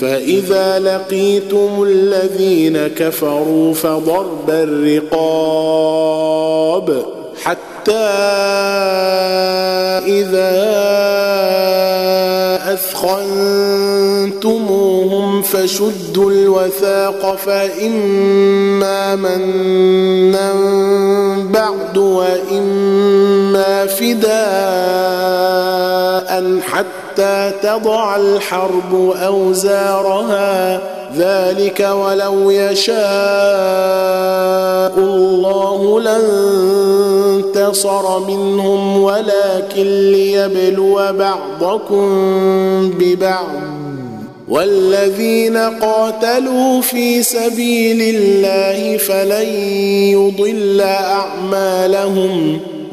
فإذا لقيتم الذين كفروا فضرب الرقاب حتى إذا أثخنتموهم فشدوا الوثاق فإما منا بعد وإما فداء حتى تضع الحرب أوزارها. ذلك ولو يشاء الله لانتصر منهم ولكن ليبلو بعضكم ببعض. والذين قاتلوا في سبيل الله فلن يضل أعمالهم.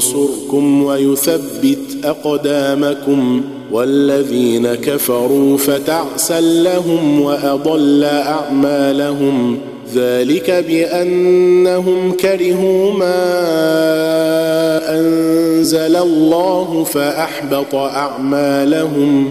ينصركم ويثبت أقدامكم والذين كفروا فتعسا لهم وأضل أعمالهم ذلك بأنهم كرهوا ما أنزل الله فأحبط أعمالهم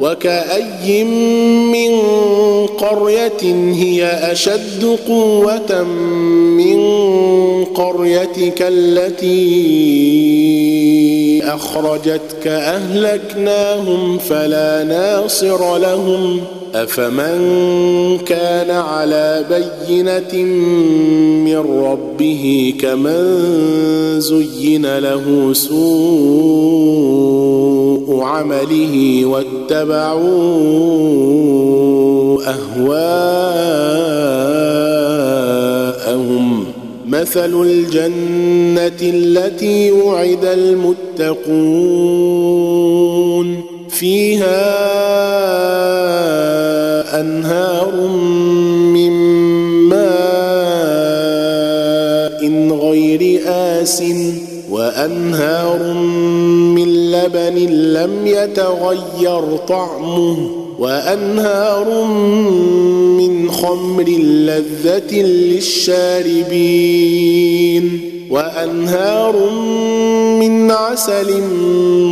وكأي من قرية هي أشد قوة من قريتك التي أخرجتك أهلكناهم فلا ناصر لهم أفمن كان على بينة من ربه كمن زين له سوء عمله واتبعوا أهواءهم. مثل الجنة التي وعد المتقون. فيها أنهار من ماء غير آسٍ وأنهار من لبن لم يتغير طعمه وأنهار من خمر لذة للشاربين وأنهار من عسل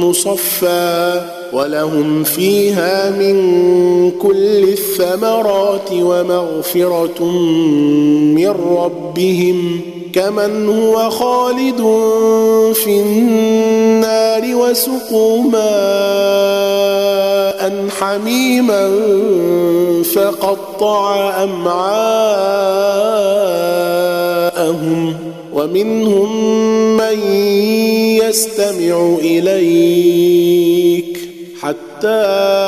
مصفى ولهم فيها من كل الثمرات ومغفرة من ربهم. كمن هو خالد في النار وسقوا ماء حميما فقطع امعاءهم ومنهم من يستمع اليك حتى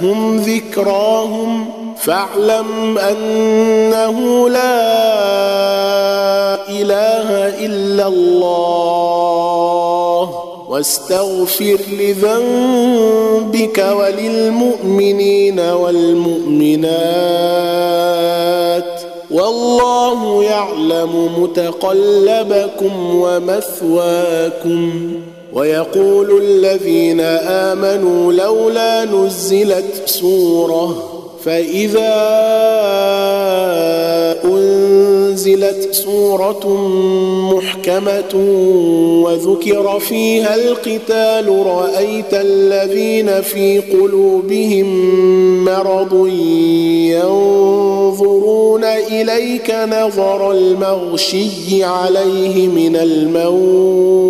جاءتهم ذكراهم فاعلم أنه لا إله إلا الله واستغفر لذنبك وللمؤمنين والمؤمنات والله يعلم متقلبكم ومثواكم ويقول الذين آمنوا لولا نزلت سورة فإذا أنزلت سورة محكمة وذكر فيها القتال رأيت الذين في قلوبهم مرض ينظرون إليك نظر المغشي عليه من الموت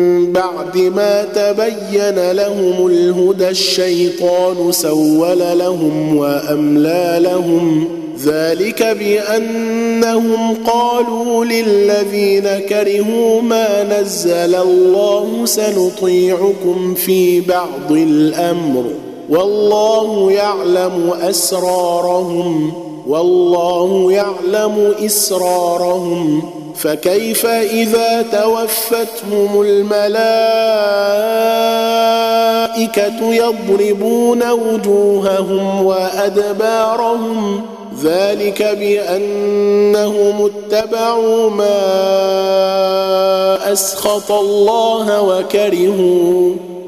بعد ما تبين لهم الهدى الشيطان سول لهم وأملى لهم. ذلك بأنهم قالوا للذين كرهوا ما نزل الله سنطيعكم في بعض الأمر. والله يعلم أسرارهم والله يعلم إسرارهم. فكيف إذا توفتهم الملائكة يضربون وجوههم وأدبارهم ذلك بأنهم اتبعوا ما أسخط الله وكرهوا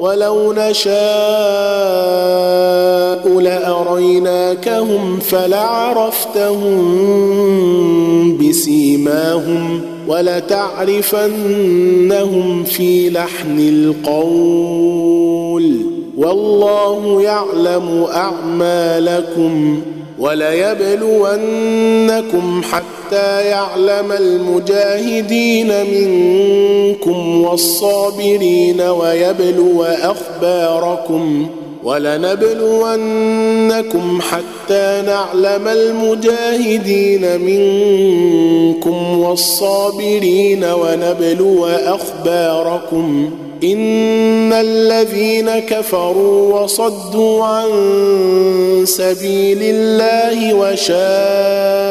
ولو نشاء لأريناكهم فلعرفتهم بسيماهم ولتعرفنهم في لحن القول. والله يعلم أعمالكم وليبلونكم حتى يعلم المجاهدين منكم والصابرين ويبلو أخباركم ولنبلونكم حتى نعلم المجاهدين منكم والصابرين ونبلو أخباركم إن الذين كفروا وصدوا عن سبيل الله وشاقوا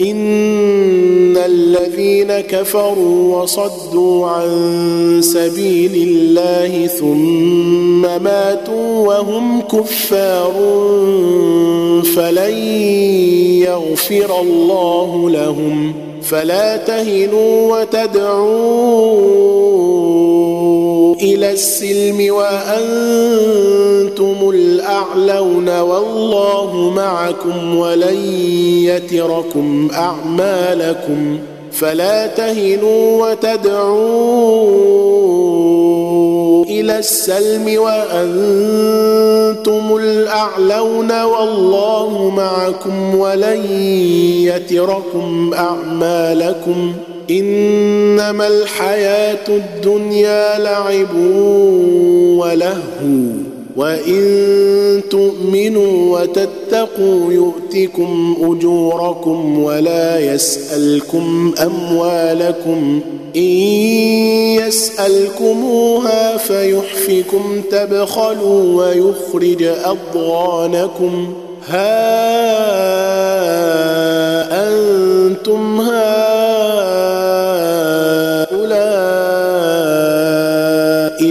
إن الذين كفروا وصدوا عن سبيل الله ثم ماتوا وهم كفار فلن يغفر الله لهم فلا تهنوا وتدعوا إلى السلم وأنتم الأعلون والله معكم ولن يتركم أعمالكم فلا تهنوا وتدعوا إلى السلم وأنتم الأعلون والله معكم ولن يتركم أعمالكم إنما الحياة الدنيا لعب ولهو وإن تؤمنوا وتتقوا يؤتكم أجوركم ولا يسألكم أموالكم إن يسألكموها فيحفكم تبخلوا ويخرج أضغانكم. ها أنتم هؤلاء